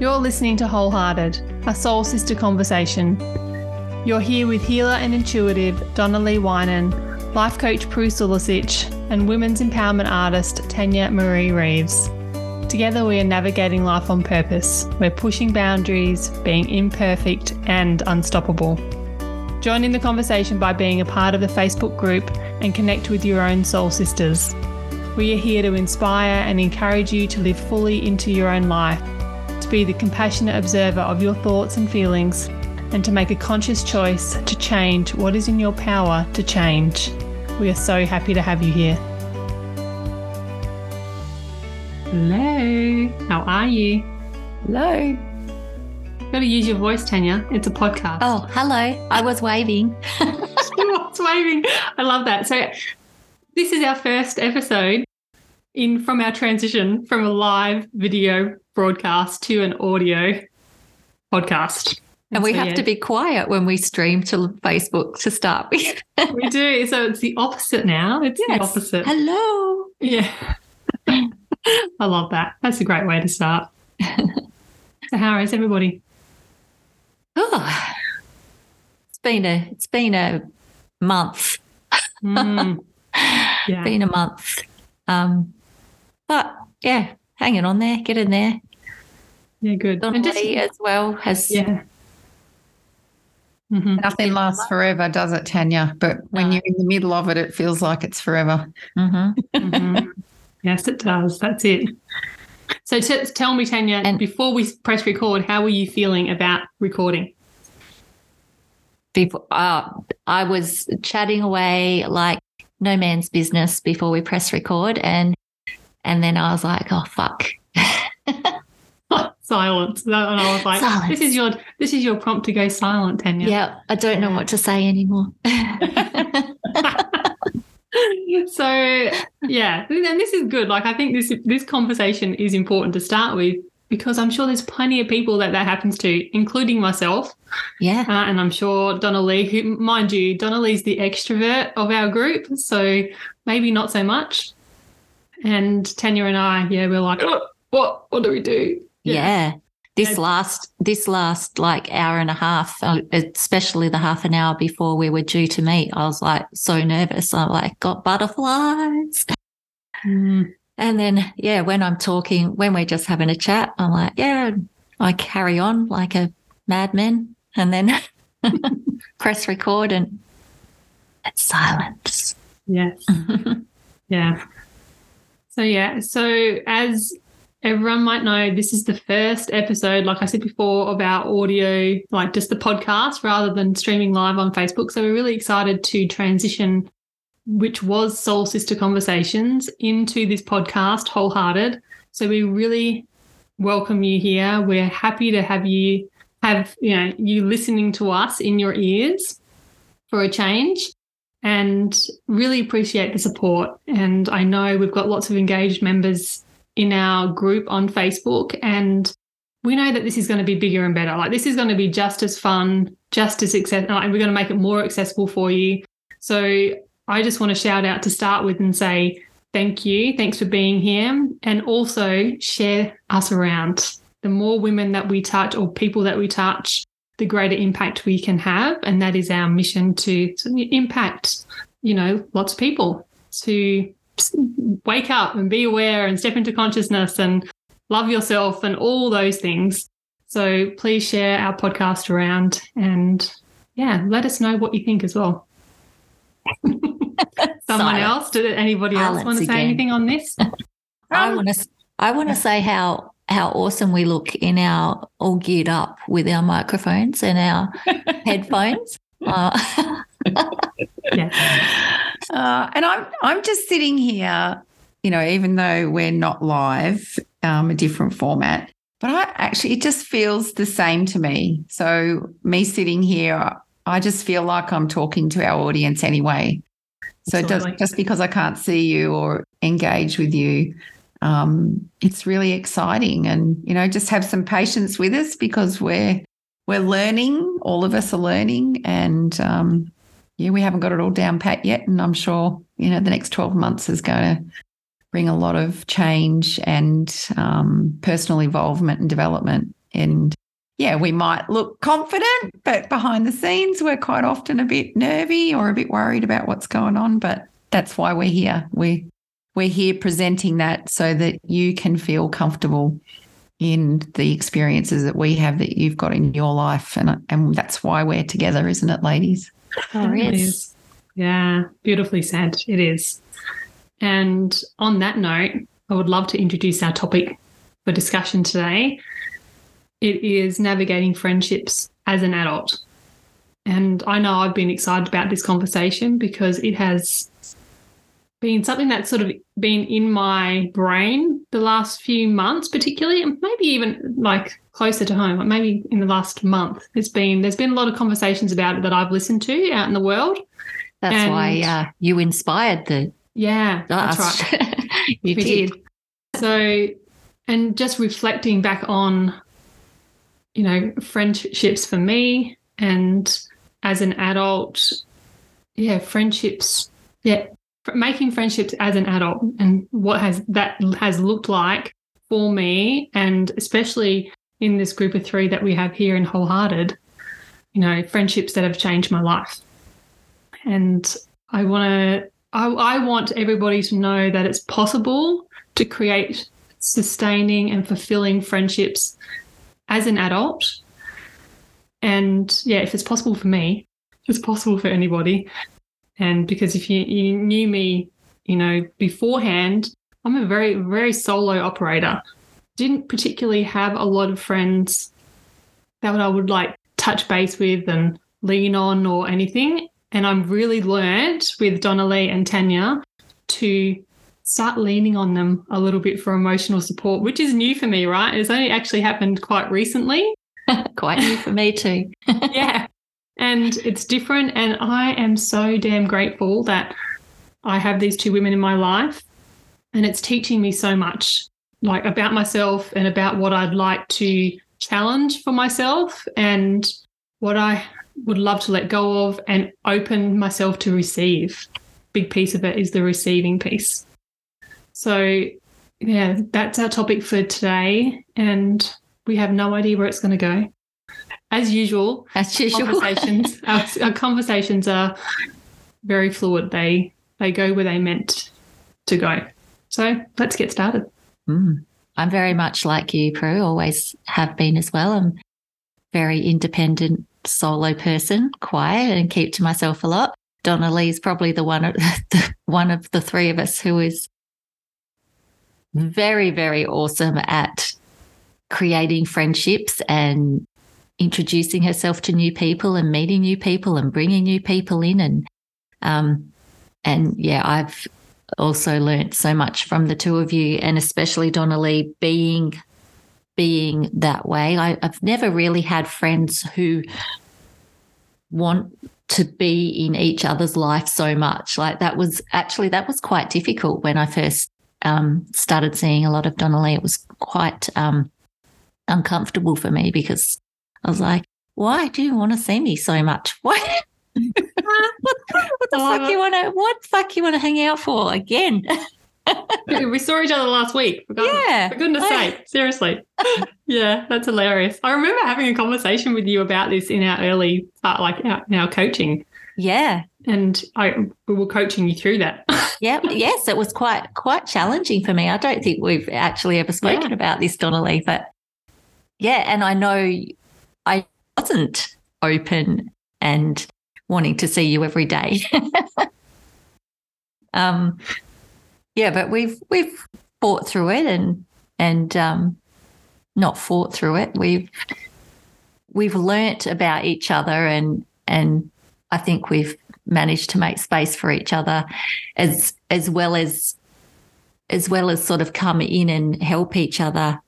You're listening to Wholehearted, a soul sister conversation. You're here with healer and intuitive Donna Lee Winan, life coach Prue Sulicic, and women's empowerment artist Tanya Marie Reeves. Together, we are navigating life on purpose. We're pushing boundaries, being imperfect and unstoppable. Join in the conversation by being a part of the Facebook group and connect with your own soul sisters. We are here to inspire and encourage you to live fully into your own life, to be the compassionate observer of your thoughts and feelings, and to make a conscious choice to change what is in your power to change. We are so happy to have you here. Hello, how are you? Hello. Got to use your voice, Tanya. It's a podcast. Oh, hello. I was waving. was waving. I love that. So, this is our first episode in from our transition from a live video broadcast to an audio podcast. And we so, have yeah, to be quiet when we stream to Facebook to start with. we do. So it's the opposite now. It's Yes. the opposite. Hello. Yeah. I love that. That's a great way to start. so how is everybody? Oh, it's been a it's been a month. Mm. Yeah. Been a month. Um, but yeah, hanging on there, get in there. Yeah, good. And just- as well has yeah. Mhm. Nothing lasts forever, does it, Tanya? But when No. you're in the middle of it, it feels like it's forever. Mhm. Mhm. yes, it does. That's it. So t- tell me, Tanya, And- before we press record, how were you feeling about recording? before uh, I was chatting away like no man's business before we press record and and then I was like, oh fuck. Silence. And I was like, Silence. "This is your this is your prompt to go silent, Tanya." yeah, I don't know what to say anymore. so yeah, and this is good. Like I think this this conversation is important to start with because I'm sure there's plenty of people that that happens to, including myself. yeah. Uh, and I'm sure Donna Lee, who, mind you, Donna Lee's the extrovert of our group, so maybe not so much. And Tanya and I, yeah, we're like, "Oh, what? What do we do? Yeah. This Yeah. last this last like hour and a half, uh, especially the half an hour before we were due to meet, I was like so nervous. I like got butterflies. Mm, And then, yeah, when I'm talking, when we're just having a chat, I'm like, yeah, I carry on like a madman and then press record and it's silence. yes, yeah. So yeah, so as everyone might know, this is the first episode, like I said before, of our audio, like just the podcast rather than streaming live on Facebook. So we're really excited to transition which was Soul Sister Conversations, into this podcast, Wholehearted. So we really welcome you here. We're happy to have you have you know you listening to us in your ears for a change, and really appreciate the support. And I know we've got lots of engaged members in our group on Facebook, and we know that this is going to be bigger and better. Like this is going to be just as fun, just as accessible, and we're going to make it more accessible for you. So I just want to shout out to start with and say thank you. Thanks for being here. And also share us around. The more women that we touch or people that we touch, the greater impact we can have. And that is our mission to, to impact, you know, lots of people to wake up and be aware and step into consciousness and love yourself and all those things. So please share our podcast around and yeah, let us know what you think as well. Someone Silence. else? Did anybody else Silence want to say again. anything on this? I want to I want to say how how awesome we look in our all geared up with our microphones and our headphones. Uh, yeah. Uh, and I'm I'm just sitting here, you know, even though we're not live, um, a different format, but I actually it just feels the same to me. So me sitting here, I just feel like I'm talking to our audience anyway. So just, because I can't see you or engage with you, um, it's really exciting. And you know, just have some patience with us because we're we're learning. All of us are learning, and um, yeah, we haven't got it all down pat yet. And I'm sure you know the next 12 months is going to bring a lot of change and um, personal involvement and development And yeah, we might look confident, but behind the scenes, we're quite often a bit nervy or a bit worried about what's going on. But that's why we're here. We we're here presenting that so that you can feel comfortable in the experiences that we have that you've got in your life, and and that's why we're together, isn't it, ladies? Oh, It yes. Yeah, beautifully said. It is. And on that note, I would love to introduce our topic for discussion today. It is navigating friendships as an adult. And I know I've been excited about this conversation because it has been something that's sort of been in my brain the last few months, particularly, and maybe even like closer to home, maybe in the last month. It's been there's been a lot of conversations about it that I've listened to out in the world. That's And- why uh, you inspired the Yeah, that's right. you we did. did. So, and just reflecting back on, you know, friendships for me and as an adult, yeah, friendships, yeah, making friendships as an adult and what has that has looked like for me, and especially in this group of three that we have here in Wholehearted, you know, friendships that have changed my life. And I want to I, I want everybody to know that it's possible to create sustaining and fulfilling friendships as an adult. And yeah, if it's possible for me, it's possible for anybody. And because if you, you knew me, you know, beforehand, I'm a very, very solo operator. Didn't particularly have a lot of friends that I would like touch base with and lean on or anything. And I've really learned with Donna Lee and Tanya to start leaning on them a little bit for emotional support, which is new for me, right? It's only actually happened quite recently. Quite new for me too. yeah. And it's different. And I am so damn grateful that I have these two women in my life. And it's teaching me so much, like about myself and about what I'd like to challenge for myself and what I would love to let go of and open myself to receive. Big piece of it is the receiving piece. So, yeah, that's our topic for today. And we have no idea where it's going to go. As usual, As usual. conversations our, our conversations are very fluid. They they go where they meant to go. So let's get started. Mm. I'm very much like you, Prue, always have been as well. I'm very independent solo person, quiet and keep to myself a lot. Donna Lee's probably the one of the one of the three of us who is very, very awesome at creating friendships and introducing herself to new people and meeting new people and bringing new people in and um and yeah I've also learnt so much from the two of you and especially Donna Lee being being that way I, I've never really had friends who want to be in each other's life so much like that was actually that was quite difficult when I first um, started seeing a lot of Donna Lee it was quite um, uncomfortable for me because I was like, why do you want to see me so much? Why? What, the Oh, fuck you want to? What fuck you want to hang out for again? we saw each other last week. Yeah. for goodness sake, seriously. yeah, that's hilarious. I remember having a conversation with you about this in our early, uh, like our, in our coaching, Yeah, and I we were coaching you through that. yeah, yes. It was quite quite challenging for me. I don't think we've actually ever spoken Yeah. about this, Donna Lee, but yeah, and I know I wasn't open and wanting to see you every day. um, yeah, but we've we've fought through it and and um, not fought through it. We've we've learnt about each other and and I think we've managed to make space for each other as as well as as well as sort of come in and help each other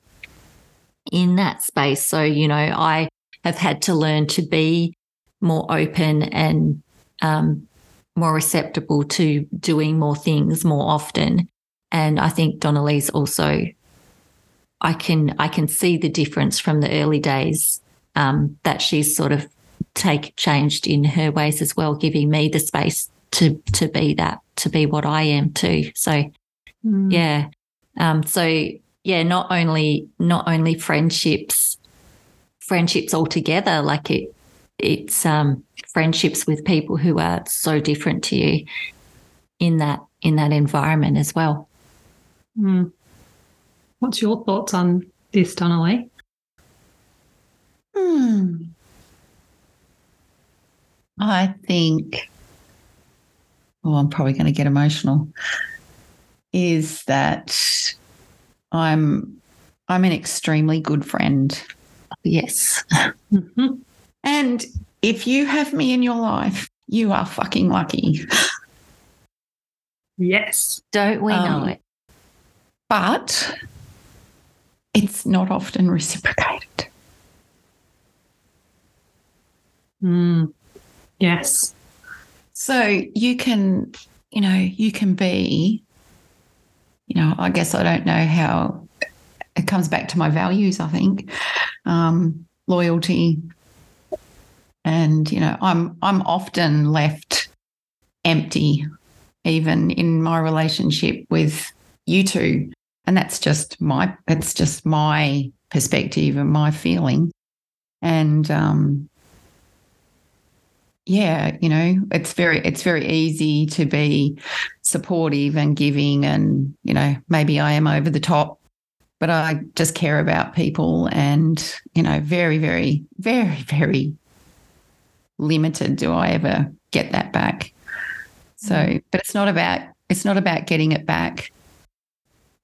in that space. So, you know, I have had to learn to be more open and um, more receptible to doing more things more often. And I think Donna Lee's also, I can I can see the difference from the early days um, that she's sort of take changed in her ways as well, giving me the space to to be that to be what I am too. So Mm. yeah. Um, so yeah, not only not only friendships friendships altogether. Like it, it's um, friendships with people who are so different to you in that in that environment as well. Mm. What's your thoughts on this, Donna Lee? Hmm. I think, oh, I'm probably going to get emotional. Is that I'm I'm an extremely good friend. Yes. Mm-hmm. And if you have me in your life, you are fucking lucky. Yes. Don't we Um, know it? But it's not often reciprocated. Mm. Yes. So you can, you know, you can be, you know, I guess I don't know how it comes back to my values, I think. Um, loyalty. And, you know, I'm I'm often left empty, even in my relationship with you two. And that's just my it's just my perspective and my feeling. And um yeah, you know, it's very it's very easy to be supportive and giving and, you know, maybe I am over the top, but I just care about people and, you know, very, very, very, very limited do I ever get that back. So, but it's not about it's not about getting it back.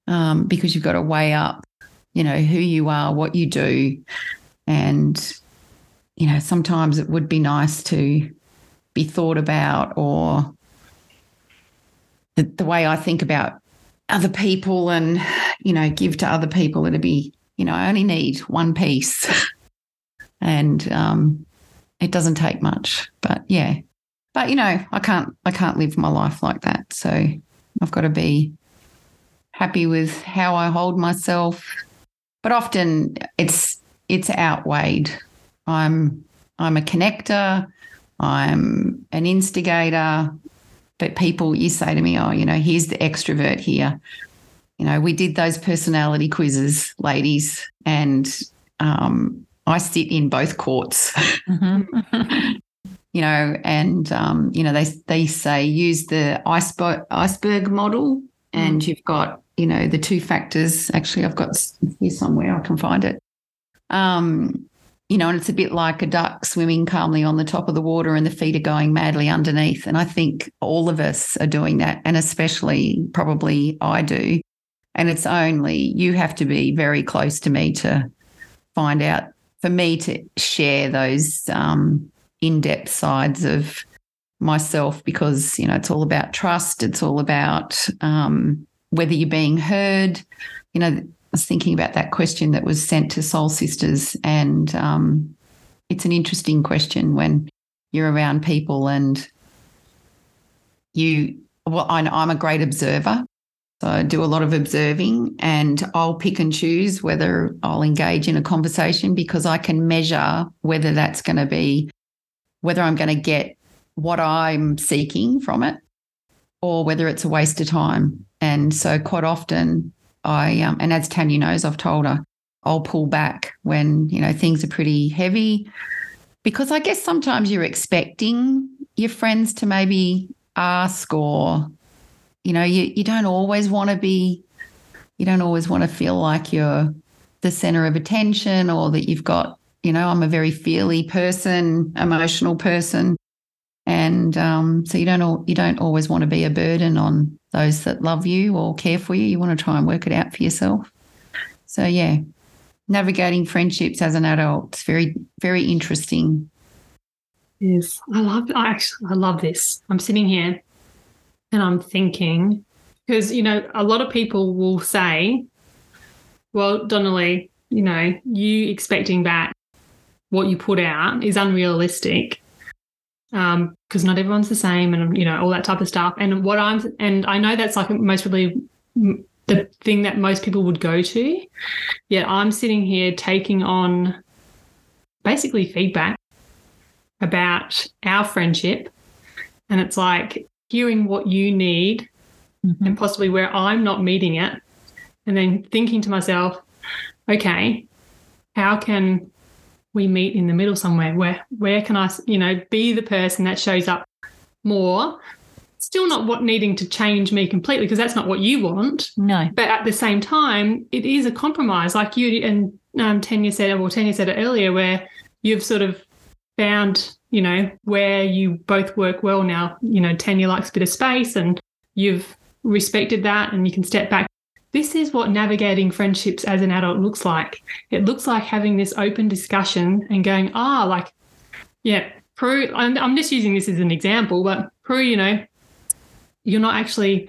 Um, because you've got to weigh up, you know, who you are, what you do, and you know, sometimes it would be nice to be thought about or the, the way I think about other people and, you know, give to other people, it'd be, you know, I only need one piece. and um, it doesn't take much. But yeah. But you know, I can't I can't live my life like that. So I've got to be happy with how I hold myself. But often it's it's outweighed. I'm I'm a connector, I'm an instigator, but people you say to me, "Oh, you know, here's the extrovert here." You know, we did those personality quizzes, ladies, and um, I sit in both courts. Mm-hmm. you know, and um, you know they they say use the iceberg iceberg model, and you've got you know the two factors. Actually, I've got here somewhere I can find it. Um, you know, and it's a bit like a duck swimming calmly on the top of the water, and the feet are going madly underneath. And I think all of us are doing that, and especially probably I do. And it's only you have to be very close to me to find out for me to share those um, in-depth sides of myself because you know it's all about trust. It's all about um, whether you're being heard. You know i was thinking about that question that was sent to soul sisters and um, it's an interesting question when you're around people and you well I, i'm a great observer so I do a lot of observing and I'll pick and choose whether I'll engage in a conversation because I can measure whether that's going to be, whether I'm going to get what I'm seeking from it or whether it's a waste of time. And so quite often I, um, and as Tanya knows, I've told her, I'll pull back when, you know, things are pretty heavy because I guess sometimes you're expecting your friends to maybe ask or you know you, you don't always want to be you don't always want to feel like you're the center of attention or that you've got you know i'm a very feely person emotional person and um, so you don't all, you don't always want to be a burden on those that love you or care for you you want to try and work it out for yourself so yeah navigating friendships as an adult it's very very interesting Yes, I love. I actually, I love this. I'm sitting here, and I'm thinking because you know a lot of people will say, "Well, Donna Lee, you know, you expecting back what you put out is unrealistic." Um, because not everyone's the same, and you know all that type of stuff. And what I'm, and I know that's like most probably the thing that most people would go to. Yet I'm sitting here taking on basically feedback about our friendship. And it's like hearing what you need Mhm. and possibly where I'm not meeting it. And then thinking to myself, okay, how can we meet in the middle somewhere? Where where can I, you know, be the person that shows up more? Still not what needing to change me completely because that's not what you want. No. But at the same time, it is a compromise. Like you and um, Tanya said, or Tanya said it earlier, where you've sort of found, you know, where you both work well now. You know, Tanya likes a bit of space and you've respected that and you can step back. This is what navigating friendships as an adult looks like. It looks like having this open discussion and going, ah, like, yeah, Prue, I'm, I'm just using this as an example, but Prue, you know, you're not actually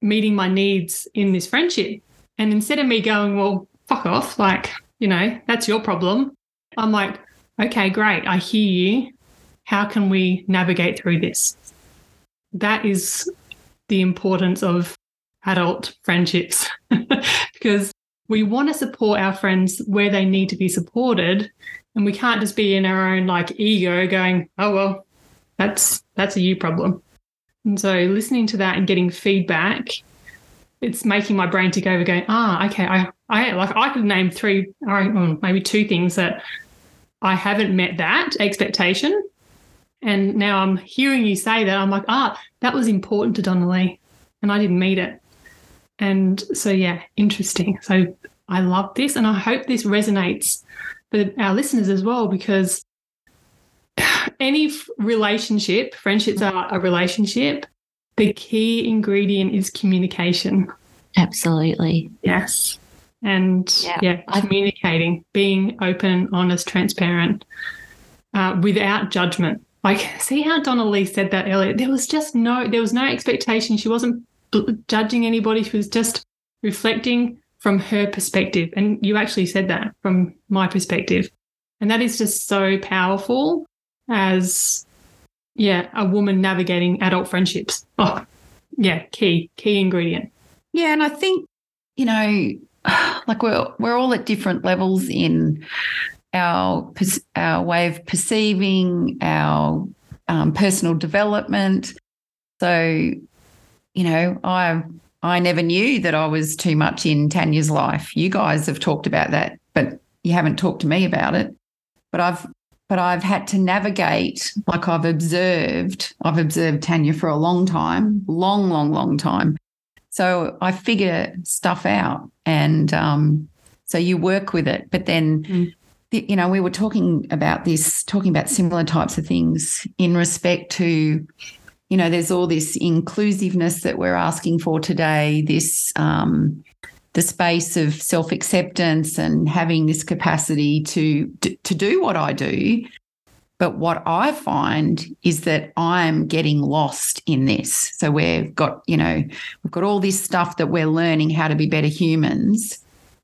meeting my needs in this friendship. And instead of me going, well, fuck off, like, you know, that's your problem, I'm like, okay, great, I hear you. How can we navigate through this? That is the importance of adult friendships because we want to support our friends where they need to be supported and we can't just be in our own like ego going oh well that's that's a you problem and so listening to that and getting feedback it's making my brain tick over going ah okay i i like i could name three or maybe two things that i haven't met that expectation and now i'm hearing you say that i'm like ah that was important to Donna Lee and i didn't meet it and so, yeah, interesting. So, I love this, and I hope this resonates for our listeners as well, because any relationship, friendships are a relationship, the key ingredient is communication. Absolutely. Yes. And yeah, yeah communicating, being open, honest, transparent, uh, without judgment. Like, see how Donna Lee said that earlier? There was just no, there was no expectation. She wasn't judging anybody. She was just reflecting from her perspective. And you actually said that from my perspective. And that is just so powerful as, yeah, a woman navigating adult friendships. Oh, yeah, key, key ingredient. Yeah. And I think, you know, like we're, we're all at different levels in our, our way of perceiving, our um, personal development. So you know, I I never knew that I was too much in Tanya's life. You guys have talked about that, but you haven't talked to me about it. But I've but I've had to navigate like I've observed. I've observed Tanya for a long time, long, long, long time. So I figure stuff out, and um, so you work with it. But then, mm. you know, we were talking about this, talking about similar types of things in respect to you know, there's all this inclusiveness that we're asking for today, this um, the space of self acceptance and having this capacity to, to to do what I do. But what I find is that I'm getting lost in this. So we've got, you know, we've got all this stuff that we're learning how to be better humans.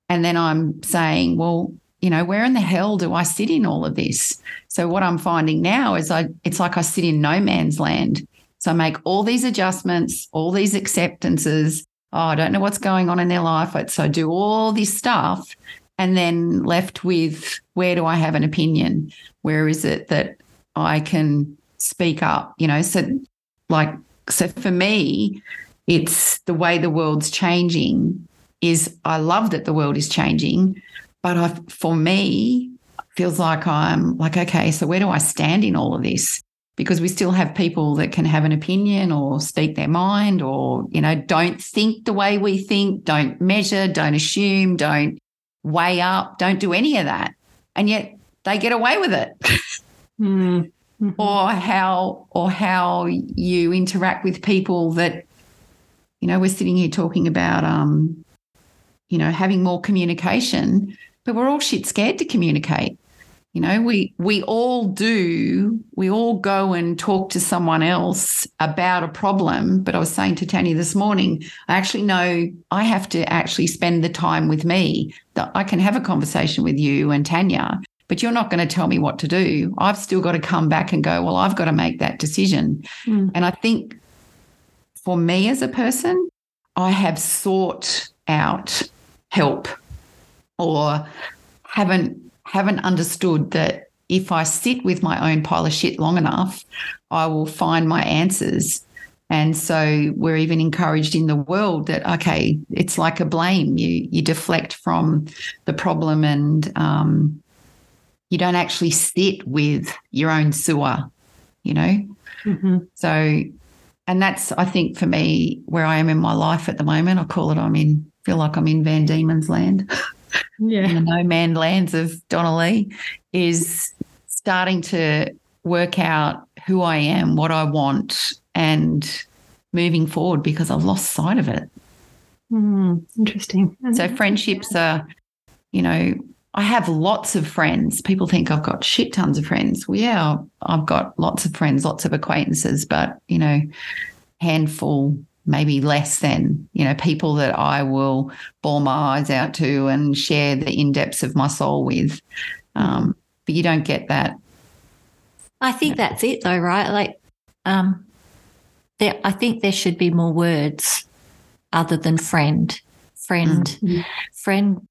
And then I'm saying, well, you know, where in the hell do I sit in all of this? So what I'm finding now is I it's like I sit in no man's land. So I make all these adjustments, all these acceptances. Oh, I don't know what's going on in their life. So I do all this stuff and then left with where do I have an opinion? Where is it that I can speak up? You know, so like, so for me, it's the way the world's changing is I love that the world is changing, but I, for me, feels like I'm like, okay, so where do I stand in all of this? because we still have people that can have an opinion or speak their mind or you know don't think the way we think don't measure don't assume don't weigh up. Don't do any of that. And yet they get away with it. Mm-hmm. or how or how you interact with people that you know we're sitting here talking about um you know having more communication but we're all shit scared to communicate you know, we we all do. We all go and talk to someone else about a problem. But I was saying to Tanya this morning, I actually know I have to actually spend the time with me. That I can have a conversation with you and Tanya, but you're not going to tell me what to do. I've still got to come back and go. Well, I've got to make that decision. Mm. And I think for me as a person, I have sought out help or haven't haven't understood that if I sit with my own pile of shit long enough, I will find my answers. And so we're even encouraged in the world that okay, it's like a blame. You you deflect from the problem and um, you don't actually sit with your own sewer, you know? Mm-hmm. So, and that's, I think, for me, where I am in my life at the moment. I call it, I'm in, feel like I'm in Van Diemen's land, in Yeah. the no man lands of Donna Lee, is starting to work out who I am, what I want, and moving forward because I've lost sight of it. Mm, interesting. So friendships are, you know, I have lots of friends. People think I've got shit tons of friends. Well, yeah, I've got lots of friends, lots of acquaintances, but you know, handful, maybe less than, you know, people that I will bore my eyes out to and share the in depths of my soul with. Um, but you don't get that. I think that's it though, right? Like, um, there, I think there should be more words other than friend. Friend, Mm. friend.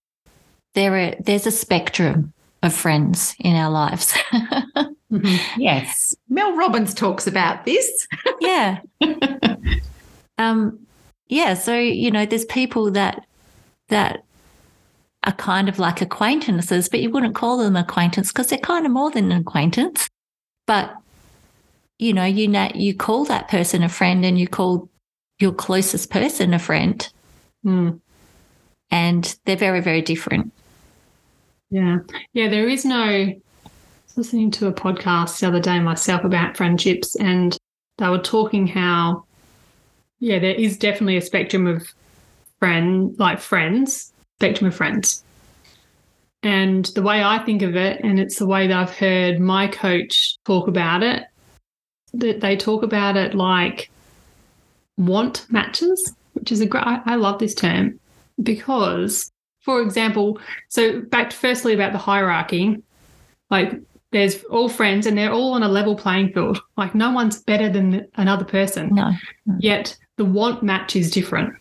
There are there's a spectrum of friends in our lives. Mhm. Yes. Mel Robbins talks about this. yeah. um, yeah. So you know, there's people that that are kind of like acquaintances, but you wouldn't call them acquaintance because they're kind of more than an acquaintance. But you know, you na- you call that person a friend, and you call your closest person a friend, Mm. and they're very, very different. Yeah. Yeah. There is no. I was listening to a podcast the other day myself about friendships, and they were talking how, yeah, there is definitely a spectrum of friend, like friends, spectrum of friends. And the way I think of it, and it's the way that I've heard my coach talk about it, that they talk about it like want matches, which is a great, I, love this term because, for example, so back firstly about the hierarchy, like there's all friends and they're all on a level playing field. Like no one's better than another person. No, Yet the want match is different.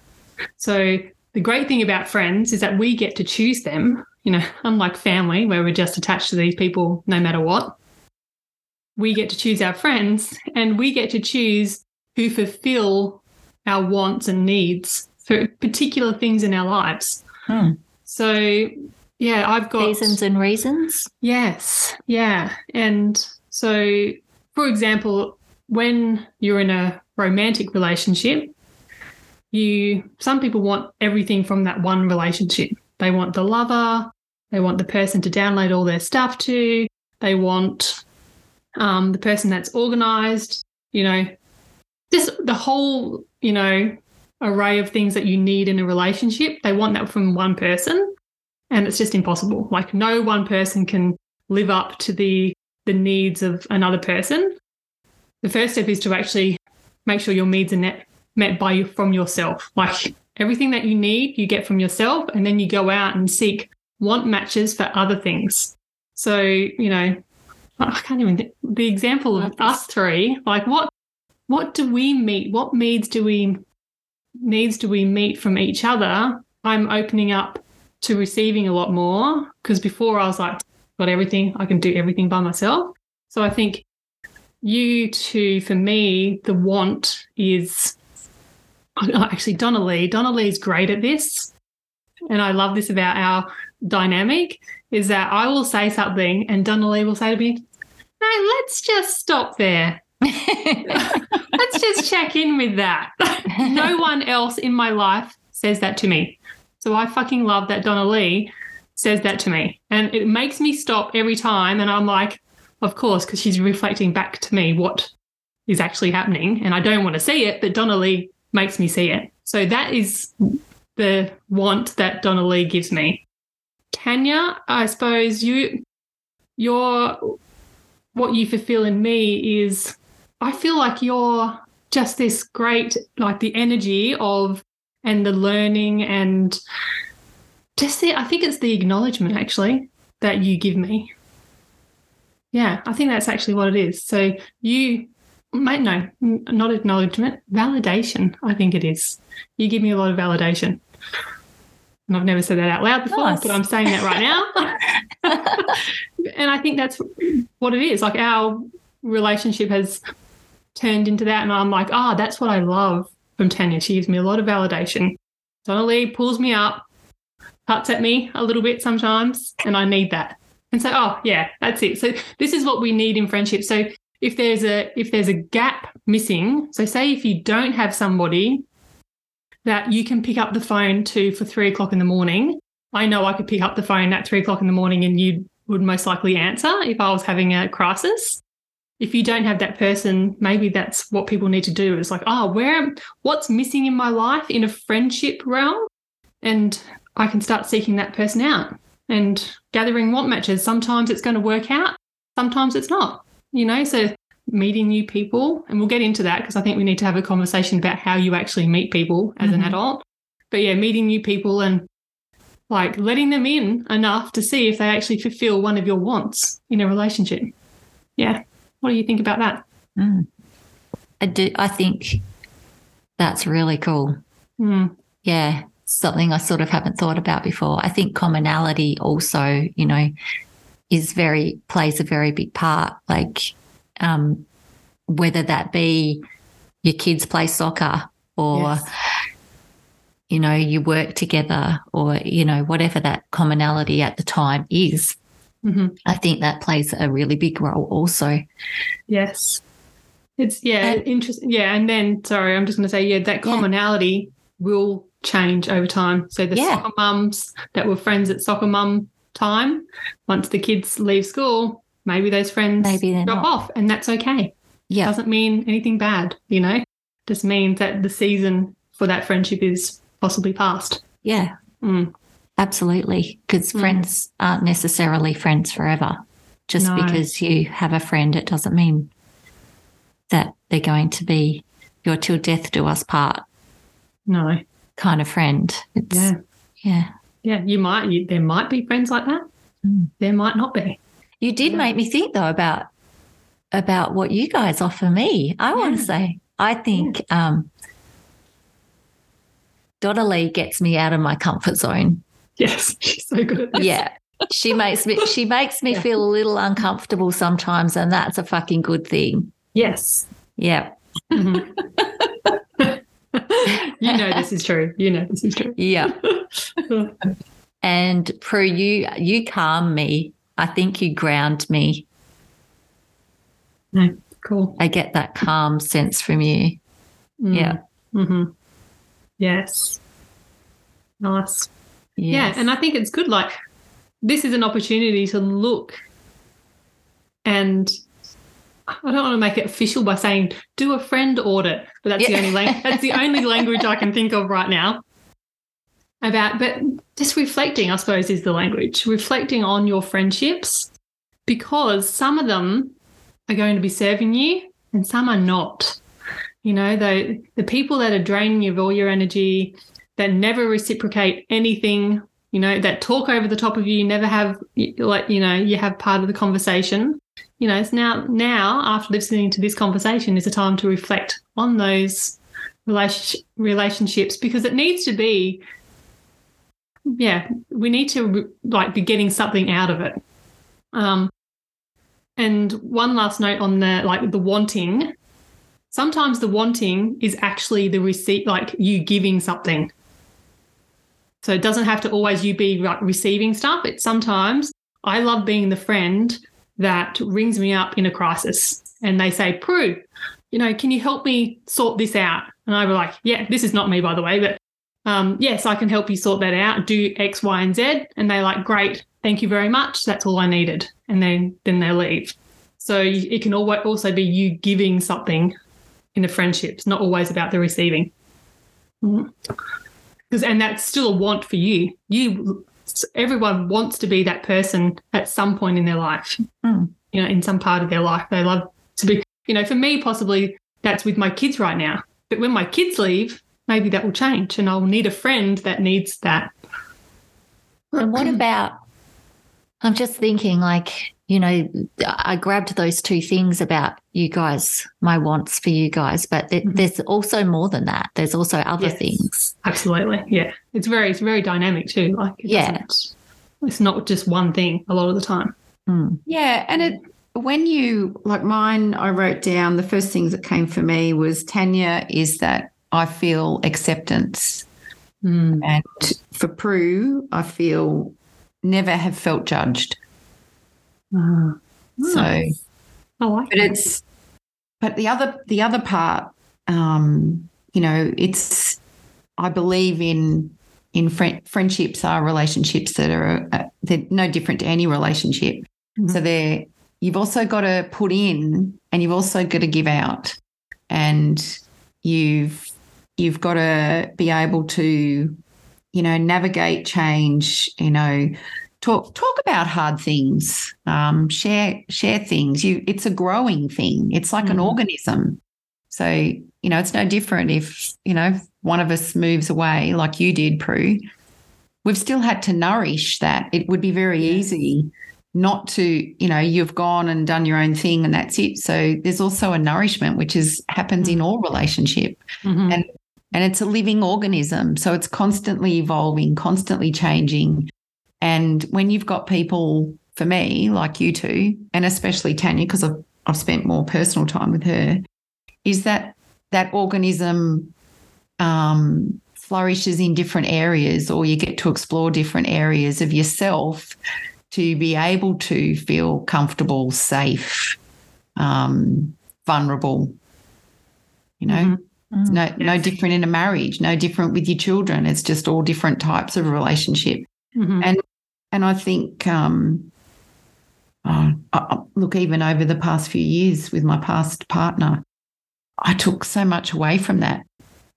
So the great thing about friends is that we get to choose them, you know, unlike family where we're just attached to these people no matter what. We get to choose our friends and we get to choose who fulfill our wants and needs for particular things in our lives. Hmm. So yeah, I've got seasons and reasons. Yes, yeah. And so, for example, when you're in a romantic relationship, you some people want everything from that one relationship. They want the lover, they want the person to download all their stuff to, they want um, the person that's organized, you know, just the whole, you know, array of things that you need in a relationship. They want that from one person and it's just impossible. Like no one person can live up to the the needs of another person. The first step is to actually make sure your needs are net, met by you from yourself. Like everything that you need, you get from yourself, and then you go out and seek want matches for other things. So you know, I can't even think, the example of us three. Like what what do we meet? What needs do we needs do we meet from each other? I'm opening up to receiving a lot more because before I was like, got everything, I can do everything by myself. So I think you two, for me, the want is actually Donna Lee. Donna Lee's great at this. And I love this about our dynamic is that I will say something and Donna Lee will say to me, no, let's just stop there. Let's just check in with that. no one else in my life says that to me. So I fucking love that Donna Lee says that to me. And it makes me stop every time. And I'm like, of course, because she's reflecting back to me what is actually happening. And I don't want to see it, but Donna Lee makes me see it. So that is the want that Donna Lee gives me. Tanya, I suppose you, your, what you fulfill in me is, I feel like you're just this great, like the energy of and the learning and just the I think it's the acknowledgement actually that you give me. Yeah, I think that's actually what it is. So you might no, not acknowledgement, validation. I think it is. You give me a lot of validation. And I've never said that out loud before, Nice. but I'm saying that right now. and I think that's what it is. Like our relationship has turned into that. And I'm like, ah, that's what I love from Tanya. She gives me a lot of validation. Donna Lee pulls me up, cuts at me a little bit sometimes, and I need that. and say, oh yeah, that's it. So this is what we need in friendship. So if there's a if there's a gap missing, so say if you don't have somebody that you can pick up the phone to for three o'clock in the morning, I know I could pick up the phone at three o'clock in the morning and you would most likely answer if I was having a crisis. If you don't have that person, maybe that's what people need to do. It's like, oh, where what's missing in my life in a friendship realm? And I can start seeking that person out and gathering want matches. Sometimes it's going to work out, sometimes it's not, you know? So meeting new people, and we'll get into that because I think we need to have a conversation about how you actually meet people as Mhm. an adult. But yeah, meeting new people and like letting them in enough to see if they actually fulfill one of your wants in a relationship. Yeah. What do you think about that? Mm. I do. I think that's really cool. Mm, Yeah, something I sort of haven't thought about before. I think commonality also, you know, is very plays a very big part. Like, um, whether that be your kids play soccer or Yes. you know you work together or you know whatever that commonality at the time is. Mhm. I think that plays a really big role also. Yes. It's yeah, And- interesting. Yeah, and then sorry, I'm just going to say yeah, that Yeah. commonality will change over time. So the Yeah. soccer mums that were friends at soccer mum time, once the kids leave school, maybe those friends Maybe drop not. off, and that's okay. Yeah, Doesn't mean anything bad, you know. Just means that the season for that friendship is possibly past. yeah, Mm. Absolutely. Because Mm. friends aren't necessarily friends forever. Just No. because you have a friend, it doesn't mean that they're going to be your till death do us part No. kind of friend. It's, Yeah. yeah. Yeah. You might. You, there might be friends like that. Mm. There might not be. You did Yeah. make me think though about about what you guys offer me. I want to say, I think um, Donna Lee gets me out of my comfort zone. Yes. She's so good at this. Yeah. She makes me she makes me Yeah. feel a little uncomfortable sometimes and that's a fucking good thing. Yes. Yeah. Mhm. you know this is true. You know this is true. Yeah. And Prue, you you calm me. I think you ground me. No, cool. I get that calm sense from you. Mm. Yeah. hmm Yes. Nice. Yes. Yeah, and I think it's good. Like this is an opportunity to look, and I don't want to make it official by saying do a friend audit, but that's the only lang- that's the only language I can think of right now. About, but just reflecting, I suppose, is the language. Reflecting on your friendships, because some of them are going to be serving you, and some are not. You know, the the people that are draining you of all your energy, that never reciprocate anything, you know, that talk over the top of you, never have like, you know, you have part of the conversation. You know, it's now now after listening to this conversation is a time to reflect on those relationship, relationships because it needs to be yeah, we need to like be getting something out of it. Um and one last note on the like the wanting sometimes the wanting is actually the receipt like you giving something so it doesn't have to always you be receiving stuff it's sometimes i love being the friend that rings me up in a crisis and they say prue you know can you help me sort this out? And i be like yeah this is not me by the way but um, yes i can help you sort that out. Do x y and z. And they like great thank you very much. That's all i needed. And then then they leave. So it can also be you giving something in a friendship. It's not always about the receiving. Because and that's still a want for you. You everyone wants to be that person at some point in their life. Mm. You know, in some part of their life, they love to be. You know, for me, possibly that's with my kids right now. But when my kids leave, maybe that will change, and I'll need a friend that needs that. And what about? I'm just thinking, like, you know, I grabbed those two things about you guys, my wants for you guys, but th- Mhm. there's also more than that. There's also other Yes. things. Absolutely, yeah. It's very, it's very dynamic too. Like, it Yeah. it's not just one thing a lot of the time. Mm. Yeah, and it when you like mine, I wrote down the first things that came for me was Tanya is that I feel acceptance, and for Prue, I feel never have felt judged. Ah, So. I like but that. it's but the other the other part um you know it's i believe in in friend, friendships are relationships that are uh, they're no different to any relationship Mhm. so they're you've also got to put in and you've also got to give out and you've you've got to be able to you know navigate change you know talk talk about hard things um, share share things. You it's a growing thing. It's like an Mhm. organism. So you know it's no different if you know one of us moves away like you did prue. We've still had to nourish that. It would be very easy not to you know you've gone and done your own thing and that's it. So there's also a nourishment which is happens in all relationship. Mhm. and and it's a living organism so it's constantly evolving constantly changing and when you've got people for me like you two and especially tanya because I've, I've spent more personal time with her is that that organism um, flourishes in different areas or you get to explore different areas of yourself to be able to feel comfortable safe um, vulnerable you know Mhm. It's no no different in a marriage, no different with your children. It's just all different types of relationship. Mhm. And I think, um, oh, I- I- look, even over the past few years with my past partner, I took so much away from that.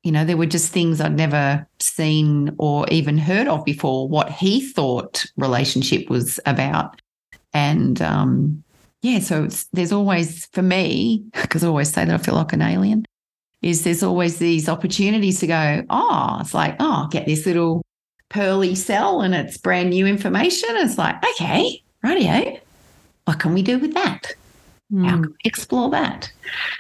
You know, there were just things I'd never seen or even heard of before. What he thought relationship was about, and um, yeah, so it's, there's always for me because I always say that I feel like an alien is there's always these opportunities to go, oh, it's like, oh, get this little pearly cell and it's brand new information. It's like, okay, radio. What can we do with that? How Mm. can we explore that?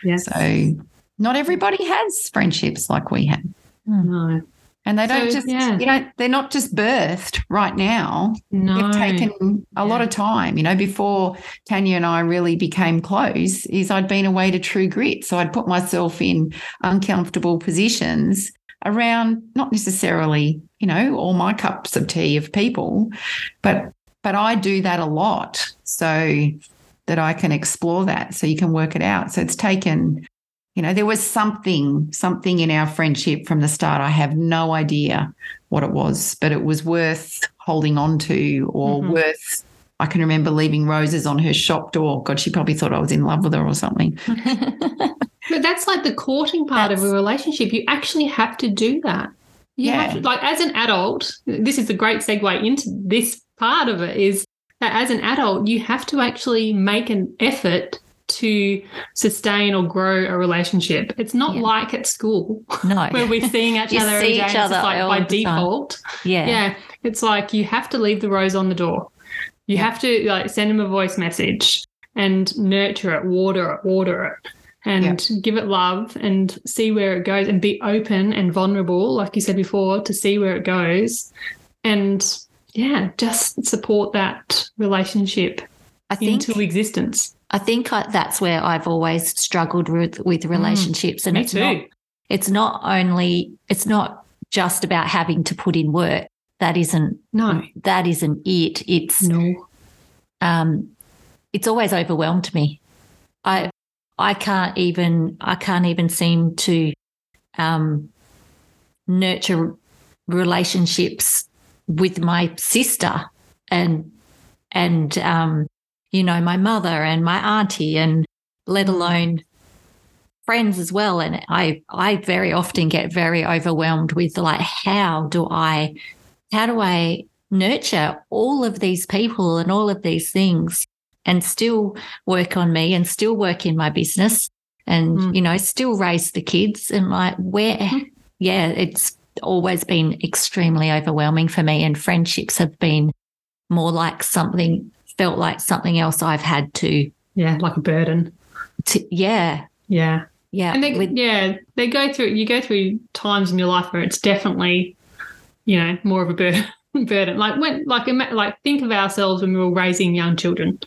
Yes. So not everybody has friendships like we have. no. And they don't So, just, yeah. you know, they're not just birthed right now. No. They've taken a lot of time. You know, before Tanya and I really became close, is I'd been away to True Grit. So I'd put myself in uncomfortable positions around not necessarily, you know, all my cups of tea of people, but but I do that a lot so that I can explore that so you can work it out. So it's taken you know, there was something, something in our friendship from the start. I have no idea what it was, but it was worth holding on to or Mhm. worth. I can remember leaving roses on her shop door. God, she probably thought I was in love with her or something. But that's like the courting part of a relationship. You actually have to do that. You Yeah. to, like as an adult, this is a great segue into this part of it is that as an adult, you have to actually make an effort to sustain or grow a relationship. It's not Yeah. like at school no. where we're seeing each other every day. each other like by the time. default. yeah. Yeah. It's like you have to leave the rose on the door. You Yeah. have to like send him a voice message and nurture it, water it, water it, and give it love and see where it goes and be open and vulnerable, like you said before, to see where it goes. And yeah, just support that relationship I think into existence. I think I, that's where I've always struggled with with relationships, and Mm. Me it's too. not it's not only it's not just about having to put in work. That isn't no. that isn't it. It's No. um, it's always overwhelmed me. I I can't even I can't even seem to um, nurture relationships with my sister and and um, you know my mother and my auntie and let alone friends as well and i i very often get very overwhelmed with like how do i how do i nurture all of these people and all of these things and still work on me and still work in my business and Mm. you know still raise the kids and like where Mm. yeah it's always been extremely overwhelming for me and friendships have been more like something felt like something else i've had to, Yeah, like a burden. to yeah Yeah. yeah And they, with- yeah, they go through. You go through times in your life where it's definitely, you know, more of a burden. burden. Like when, like, like think of ourselves when we were raising young children.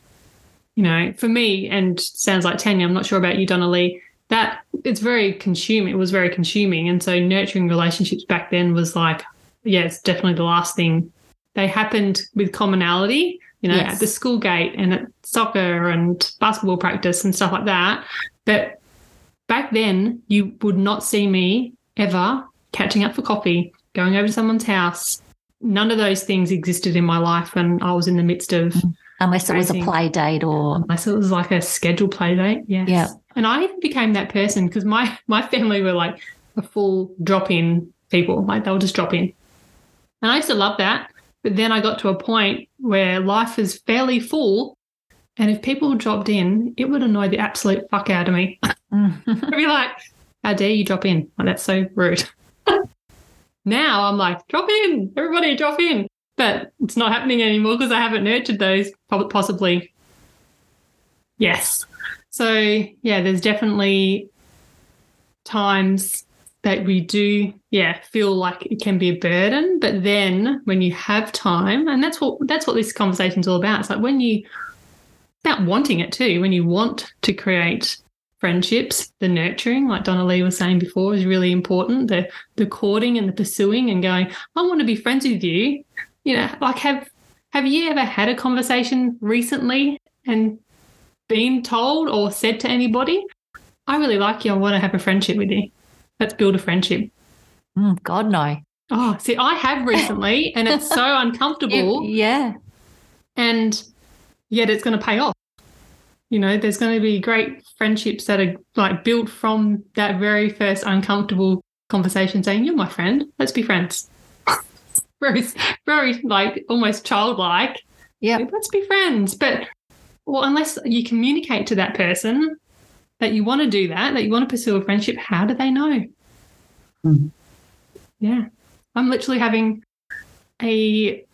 You know, for me, and sounds like Tanya. I'm not sure about you, Donna Lee. That it's very consuming. It was very consuming, and so nurturing relationships back then was like, yeah, it's definitely the last thing. They happened with commonality, you know, Yes. at the school gate and at soccer and basketball practice and stuff like that. But back then, you would not see me ever catching up for coffee, going over to someone's house. None of those things existed in my life when I was in the midst of, mm. Unless it was a play date or unless it was like a scheduled play date. Yes. Yeah. And I even became that person because my, my family were like a full drop in people, like they'll just drop in. And I used to love that. But then I got to a point where life is fairly full. And if people dropped in, it would annoy the absolute fuck out of me. I'd be like, how dare you drop in? Like, that's so rude. now I'm like, drop in, everybody drop in. But it's not happening anymore because I haven't nurtured those, possibly. Yes. So, yeah, there's definitely times that we do, yeah, feel like it can be a burden. But then when you have time, and that's what that's what this conversation's all about. It's like when you about wanting it too, when you want to create friendships, the nurturing, like Donna Lee was saying before, is really important. The the courting and the pursuing and going, I want to be friends with you. You know, like have have you ever had a conversation recently and been told or said to anybody, I really like you, I want to have a friendship with you. Let's build a friendship. Mm, God no. Oh, see, I have recently and it's so uncomfortable Yeah. and yet it's going to pay off. You know, there's going to be great friendships that are like built from that very first uncomfortable conversation saying, You're my friend, let's be friends. very, very like almost childlike. Yeah. Let's be friends. But, well, unless you communicate to that person that you want to do that, that you want to pursue a friendship, how do they know? Hmm. Yeah. I'm literally having a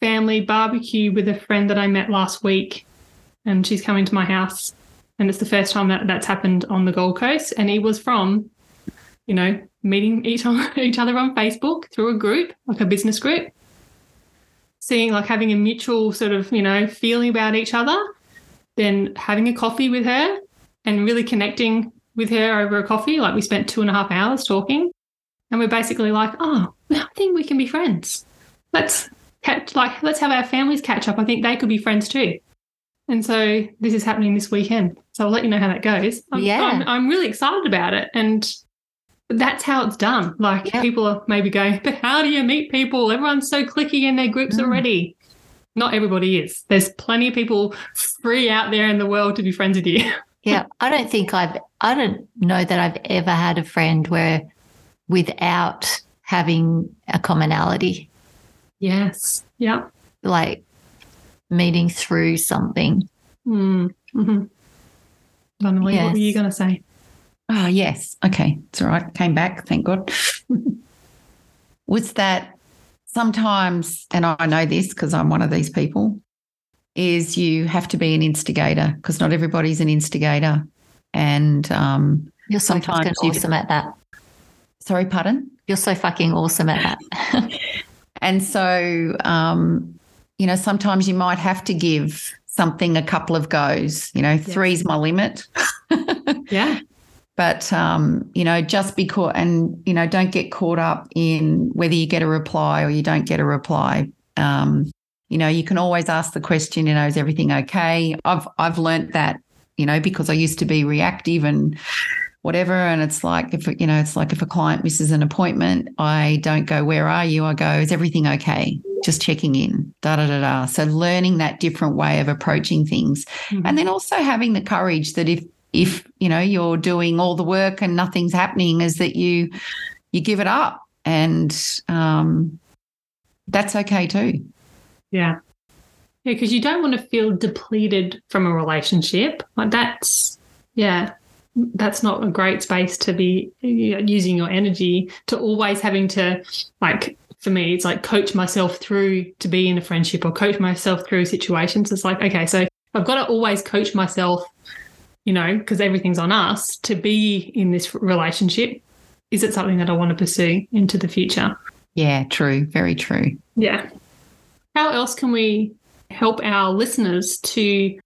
family barbecue with a friend that I met last week, and she's coming to my house. And it's the first time that that's happened on the Gold Coast. And he was from, you know, meeting each, each other on Facebook through a group, like a business group, seeing like having a mutual sort of, you know, feeling about each other, then having a coffee with her and really connecting with her over a coffee. Like we spent two and a half hours talking. And we're basically like, oh, I think we can be friends. Let's catch, like, let's have our families catch up. I think they could be friends too. And so this is happening this weekend. So I'll let you know how that goes. I'm, Yeah. I'm, I'm really excited about it. And that's how it's done. Like Yeah. people are maybe going, but how do you meet people? Everyone's so clicky in their groups Mm. already. Not everybody is. There's plenty of people free out there in the world to be friends with you. Yeah. I don't think I've, I don't know that I've ever had a friend where without having a commonality, Yes. Yeah. like meeting through something. Mm. hmm Donna Lee, what were you going to say? Oh, yes. Okay. It's all right. Came back. Thank God. Was that sometimes, and I know this because I'm one of these people, is you have to be an instigator because not everybody's an instigator. And um, You're so Sometimes you- awesome at that. sorry, pardon. You're so fucking awesome at that. And so, um, you know, sometimes you might have to give something a couple of goes. You know, three's my limit. Yeah. but um, you know, just be because and you know, don't get caught up in whether you get a reply or you don't get a reply. Um, you know, you can always ask the question. You know, is everything okay? I've I've learnt that. You know, because I used to be reactive and whatever. And it's like if you know, it's like if a client misses an appointment, I don't go, "Where are you?" I go, "Is everything okay?" Just checking in. Da da da da. So learning that different way of approaching things and then also having the courage that if if you know you're doing all the work and nothing's happening is that you you give it up and um that's okay too Yeah. Yeah, because you don't want to feel depleted from a relationship. Like that's, yeah, that's not a great space to be using your energy to always having to, like, for me, it's like coach myself through to be in a friendship or coach myself through situations. It's like, okay, so I've got to always coach myself, you know, because everything's on us to be in this relationship. Is it something that I want to pursue into the future? yeah true very true Yeah. How else can we help our listeners to,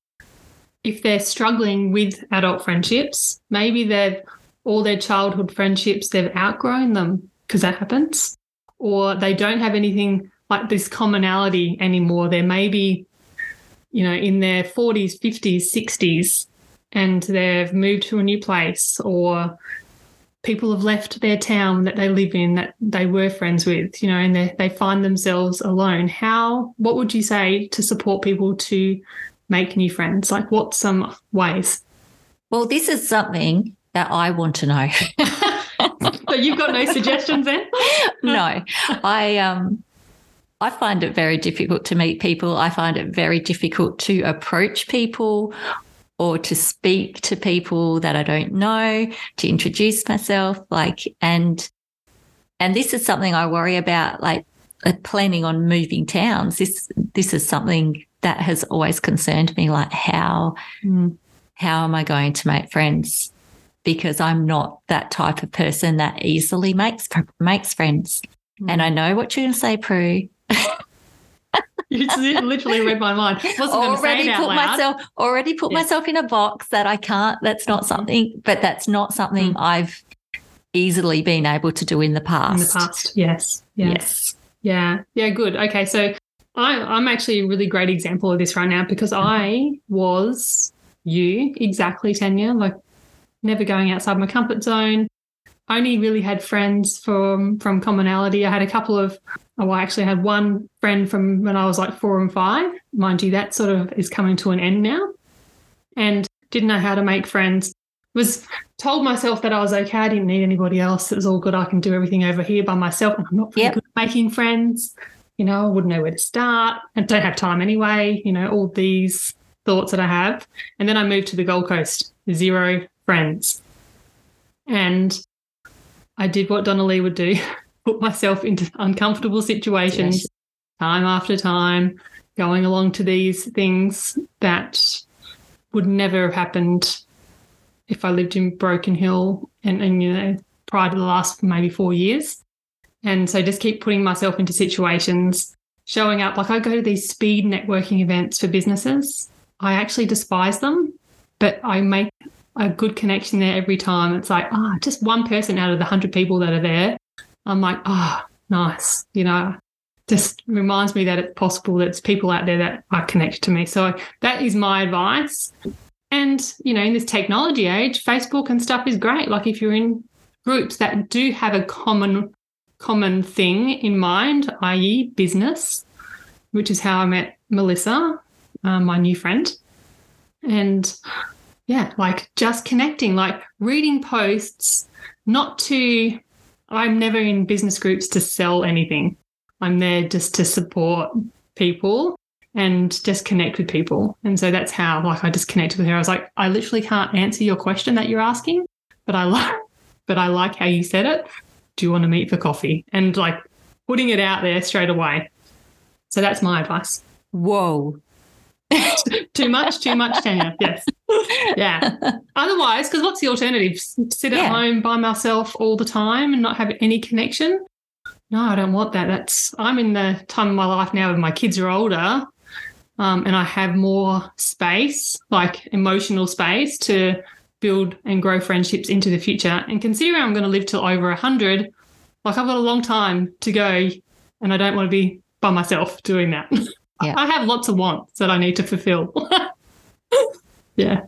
if they're struggling with adult friendships, maybe they've all their childhood friendships, they've outgrown them because that happens, or they don't have anything like this commonality anymore. They're maybe you know, in their 40s, 50s, 60s, and they've moved to a new place, or people have left their town that they live in that they were friends with, you know, and they, they find themselves alone. How, what would you say to support people to make new friends? Like, what some ways? Well, this is something that I want to know. so you've got no suggestions then? no, I um, I find it very difficult to meet people. I find it very difficult to approach people or to speak to people that I don't know, to introduce myself, like and and this is something I worry about, like uh, planning on moving towns. This this is something that has always concerned me, like how mm. how am I going to make friends? Because I'm not that type of person that easily makes makes friends. Mm. And I know what you're going to say, Prue. you literally read my mind. Wasn't already put myself already put myself in a box that I can't. That's not something, but that's not something mm. I've easily been able to do in the past. In the past, yes, yes, yes. yeah, yeah. Good. Okay, so I, I'm actually a really great example of this right now because mm-hmm. I was you exactly, Tanya. Like never going outside my comfort zone. Only really had friends from from commonality. I had a couple of Oh, I actually had one friend from when I was like four and five. Mind you, that sort of is coming to an end now. And didn't know how to make friends. Was told myself that I was okay. I didn't need anybody else. It was all good. I can do everything over here by myself. And I'm not very yep. good at making friends. You know, I wouldn't know where to start and don't have time anyway. You know, all these thoughts that I have. And then I moved to the Gold Coast, zero friends. And I did what Donna Lee would do. put myself into uncomfortable situations yes. time after time, going along to these things that would never have happened if I lived in Broken Hill and, and you know, prior to the last maybe four years. And so just keep putting myself into situations, showing up. Like I go to these speed networking events for businesses. I actually despise them, but I make a good connection there every time. It's like, ah, oh, just one person out of the hundred people that are there I'm like, oh, nice. You know, just reminds me that it's possible that there's people out there that are connected to me. So that is my advice. And, you know, in this technology age, Facebook and stuff is great. Like if you're in groups that do have a common common thing in mind, i.e., business, which is how I met Melissa, uh, my new friend. And yeah, like just connecting, like reading posts, not to I'm never in business groups to sell anything. I'm there just to support people and just connect with people. And so that's how like I just connected with her. I was like, I literally can't answer your question that you're asking, but I like but I like how you said it. Do you want to meet for coffee? And like putting it out there straight away. So that's my advice. Whoa. too much, too much, Tanya. Yes. Yeah. Otherwise, because what's the alternative? Sit at yeah. home by myself all the time and not have any connection? No, I don't want that. That's I'm in the time of my life now when my kids are older, um, and I have more space, like emotional space, to build and grow friendships into the future. And considering I'm going to live till over hundred, like I've got a long time to go, and I don't want to be by myself doing that. Yeah. I have lots of wants that I need to fulfill. yeah.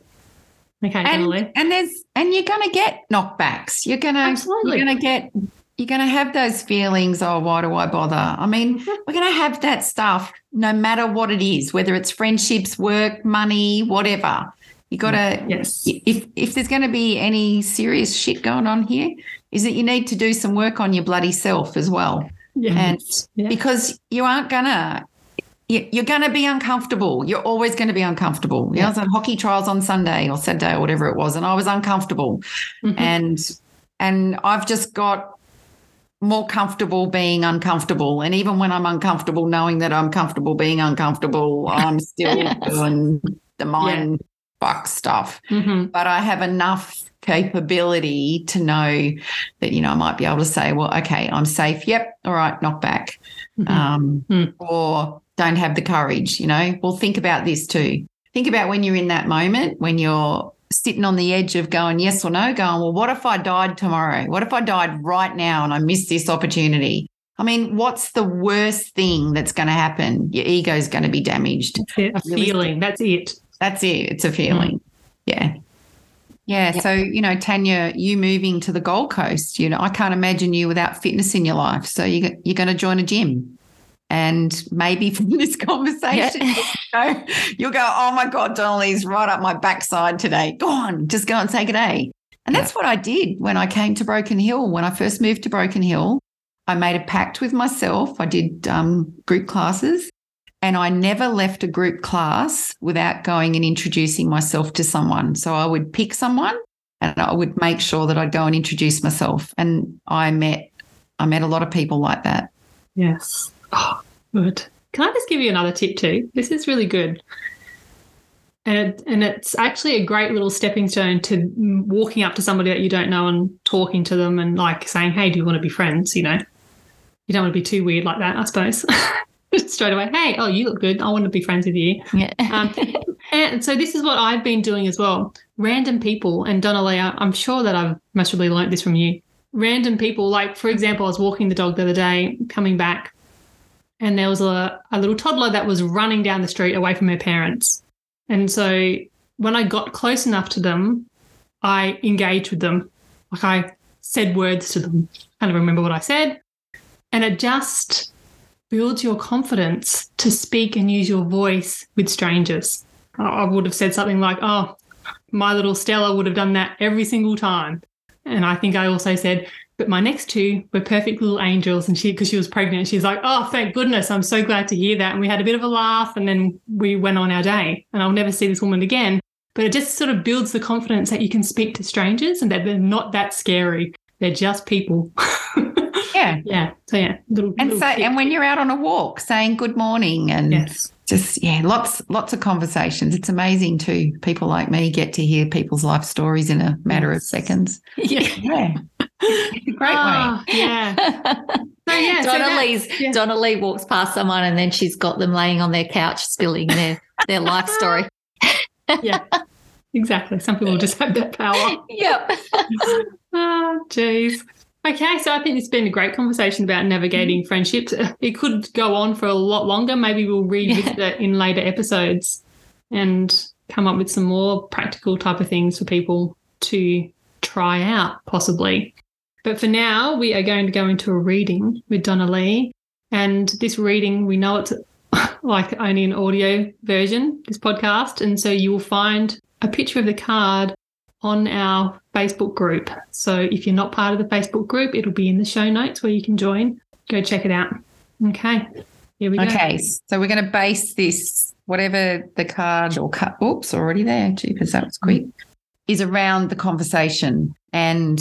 Okay, and. And there's and you're gonna get knockbacks. You're gonna Absolutely. you're gonna get you're gonna have those feelings, oh, why do I bother? I mean, we're gonna have that stuff no matter what it is, whether it's friendships, work, money, whatever. You gotta yes. If if there's gonna be any serious shit going on here, is that you need to do some work on your bloody self as well. Yeah. And yeah. because you aren't gonna you're going to be uncomfortable. You're always going to be uncomfortable. Yeah. I was at hockey trials on Sunday or Saturday or whatever it was, and I was uncomfortable. Mm-hmm. And and I've just got more comfortable being uncomfortable. And even when I'm uncomfortable, knowing that I'm comfortable being uncomfortable, I'm still yes. doing the mind yeah. fuck stuff. Mm-hmm. But I have enough capability to know that, you know, I might be able to say, well, okay, I'm safe. Yep. All right, knock back. Mm-hmm. Um, mm. Or don't have the courage, you know? Well, think about this too. Think about when you're in that moment, when you're sitting on the edge of going yes or no, going, well, what if I died tomorrow? What if I died right now and I missed this opportunity? I mean, what's the worst thing that's going to happen? Your ego is going to be damaged. That's it. A feeling. That's it. That's it. It's a feeling. Hmm. Yeah. Yeah. Yep. So, you know, Tanya, you moving to the Gold Coast, you know, I can't imagine you without fitness in your life. So you, you're going to join a gym. And maybe from this conversation, Yeah. you'll, go, you'll go, oh my God, Donna Lee's right up my backside today. Go on, just go and say a day. And that's what I did when I came to Broken Hill. When I first moved to Broken Hill, I made a pact with myself. I did um, group classes and I never left a group class without going and introducing myself to someone. So I would pick someone and I would make sure that I'd go and introduce myself. And I met I met a lot of people like that. Yes. Oh, good. Can I just give you another tip too? This is really good. And, it, and it's actually a great little stepping stone to walking up to somebody that you don't know and talking to them and like saying, hey, do you want to be friends? You know, you don't want to be too weird like that, I suppose. Straight away, hey, oh, you look good. I want to be friends with you. Yeah. Um, and so this is what I've been doing as well. Random people, and Donna Lee, I'm sure that I've most probably learnt this from you. Random people, like for example, I was walking the dog the other day, coming back, and there was a, a little toddler that was running down the street away from her parents. And so when I got close enough to them, I engaged with them. Like I said words to them. I don't remember what I said. And it just builds your confidence to speak and use your voice with strangers. I would have said something like, Oh, my little Stella would have done that every single time. And I think I also said, but my next two were perfect little angels. And she, because she was pregnant, she's like, Oh, thank goodness. I'm so glad to hear that. And we had a bit of a laugh and then we went on our day. And I'll never see this woman again. But it just sort of builds the confidence that you can speak to strangers and that they're not that scary. They're just people. Yeah. yeah. So, yeah. Little, And little so and when you're out on a walk saying good morning and yes. Just yeah, lots lots of conversations. It's amazing too. People like me get to hear people's life stories in a matter of seconds. Yeah. Yeah. It's a great way. Ah, yeah. So yeah, so Donna that- Lee's yeah. Donna Lee walks past someone and then she's got them laying on their couch spilling their their life story. yeah, exactly. Some people just have that power. Yep. Ah, jeez. Okay, so I think it's been a great conversation about navigating friendships. Uh, It could go on for a lot longer. Maybe we'll revisit it in later episodes and come up with some more practical type of things for people to try out, possibly. But for now, we are going to go into a reading with Donna Lee. And this reading, we know it's like only an audio version, this podcast. And so you will find a picture of the card on our Facebook group. So if you're not part of the Facebook group, it'll be in the show notes where you can join. Go check it out. Okay. Here we go. Okay, so we're going to base this, whatever the card or cut, oops, already there. Jeepers, that was quick, is around the conversation and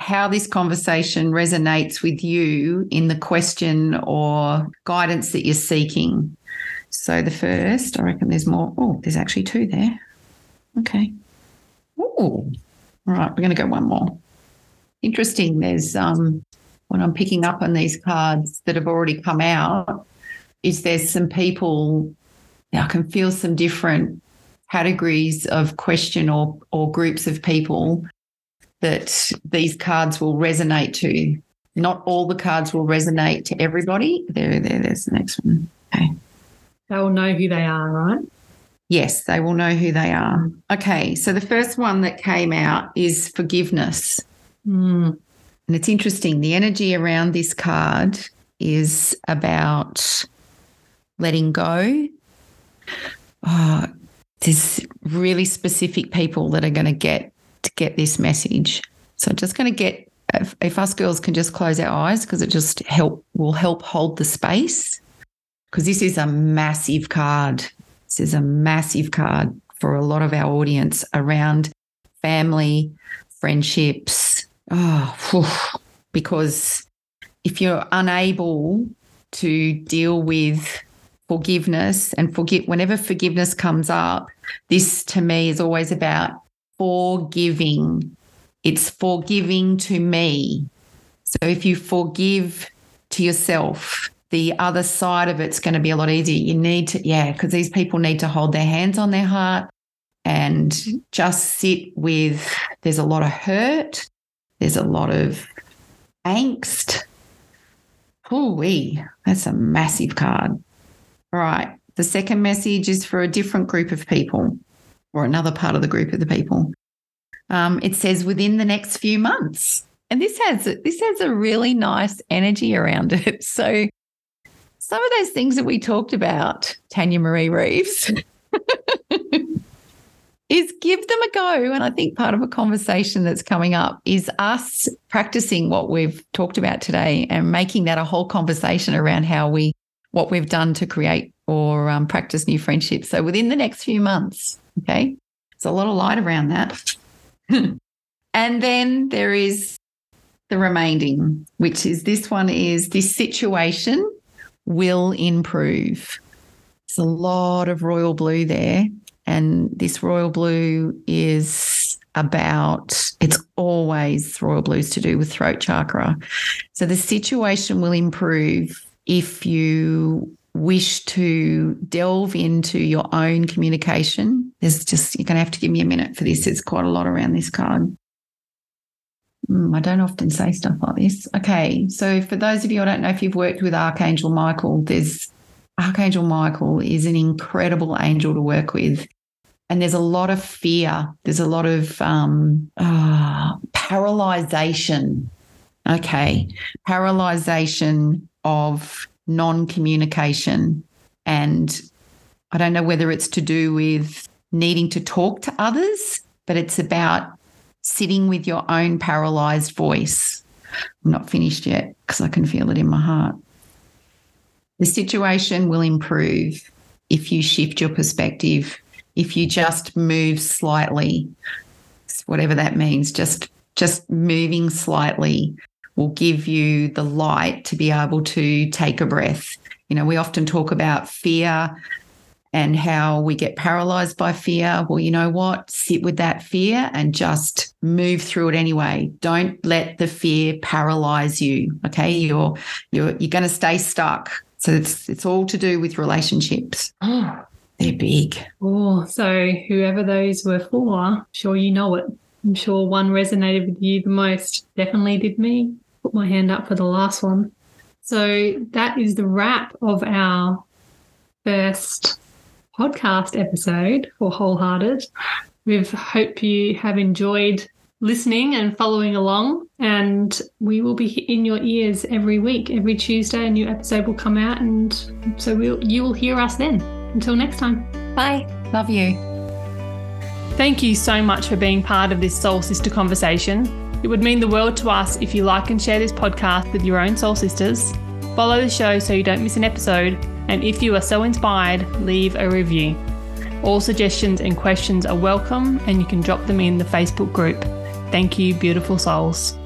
how this conversation resonates with you in the question or guidance that you're seeking. So the first, I reckon there's more. Oh, there's actually two there. Okay. Oh, all right. We're going to go one more. Interesting. There's um, when I'm picking up on these cards that have already come out, is there's some people I can feel some different categories of question or or groups of people that these cards will resonate to. Not all the cards will resonate to everybody. There, there, there's the next one. Okay. They will know who they are, right? Yes, they will know who they are. Okay, so the first one that came out is forgiveness. Mm. And it's interesting. The energy around this card is about letting go. Oh, there's really specific people that are going to get to get this message. So I'm just going to get if, if us girls can just close our eyes because it just help will help hold the space because this is a massive card. This is a massive card for a lot of our audience around family, friendships. Oh, phew. because if you're unable to deal with forgiveness and forgive whenever forgiveness comes up, this to me is always about forgiving. It's forgiving to me. So if you forgive to yourself, the other side of it's going to be a lot easier. You need to, yeah, because these people need to hold their hands on their heart and just sit with there's a lot of hurt, there's a lot of angst. Oh, we that's a massive card. All right. The second message is for a different group of people or another part of the group of the people. Um, it says within the next few months. And this has this has a really nice energy around it. So some of those things that we talked about, Tanya Marie Reeves, is give them a go. And I think part of a conversation that's coming up is us practicing what we've talked about today and making that a whole conversation around how we, what we've done to create or um, practice new friendships. So within the next few months, okay, there's a lot of light around that. and then there is the remaining, which is this one is this situation will improve. There's a lot of royal blue there. And this royal blue is about, it's always royal blues to do with throat chakra. So the situation will improve if you wish to delve into your own communication. There's just, you're going to have to give me a minute for this. It's quite a lot around this card. Mm, I don't often say stuff like this. Okay. So, for those of you, I don't know if you've worked with Archangel Michael, there's Archangel Michael is an incredible angel to work with and there's a lot of fear. There's a lot of um, uh, paralyzation. Okay, paralyzation of non communication. And I don't know whether it's to do with needing to talk to others, but it's about sitting with your own paralyzed voice. I'm not finished yet because I can feel it in my heart. The situation will improve if you shift your perspective if you just move slightly, whatever that means, just just moving slightly will give you the light to be able to take a breath. You know, we often talk about fear and how we get paralyzed by fear. Well, you know what? Sit with that fear and just move through it anyway. Don't let the fear paralyze you. Okay. You're you're you're gonna stay stuck. So it's it's all to do with relationships. Oh, they're big. Oh, so whoever those were for, I'm sure you know it. I'm sure one resonated with you the most. Definitely did me. Put my hand up for the last one. So that is the wrap of our first podcast episode for Wholehearted. We hope you have enjoyed listening and following along. And we will be in your ears every week. Every Tuesday, a new episode will come out. And so we'll, you will hear us then. Until next time. Bye. Love you. Thank you so much for being part of this Soul Sister conversation. It would mean the world to us if you like and share this podcast with your own soul sisters. Follow the show so you don't miss an episode. And if you are so inspired, leave a review. All suggestions and questions are welcome, and you can drop them in the Facebook group. Thank you, beautiful souls.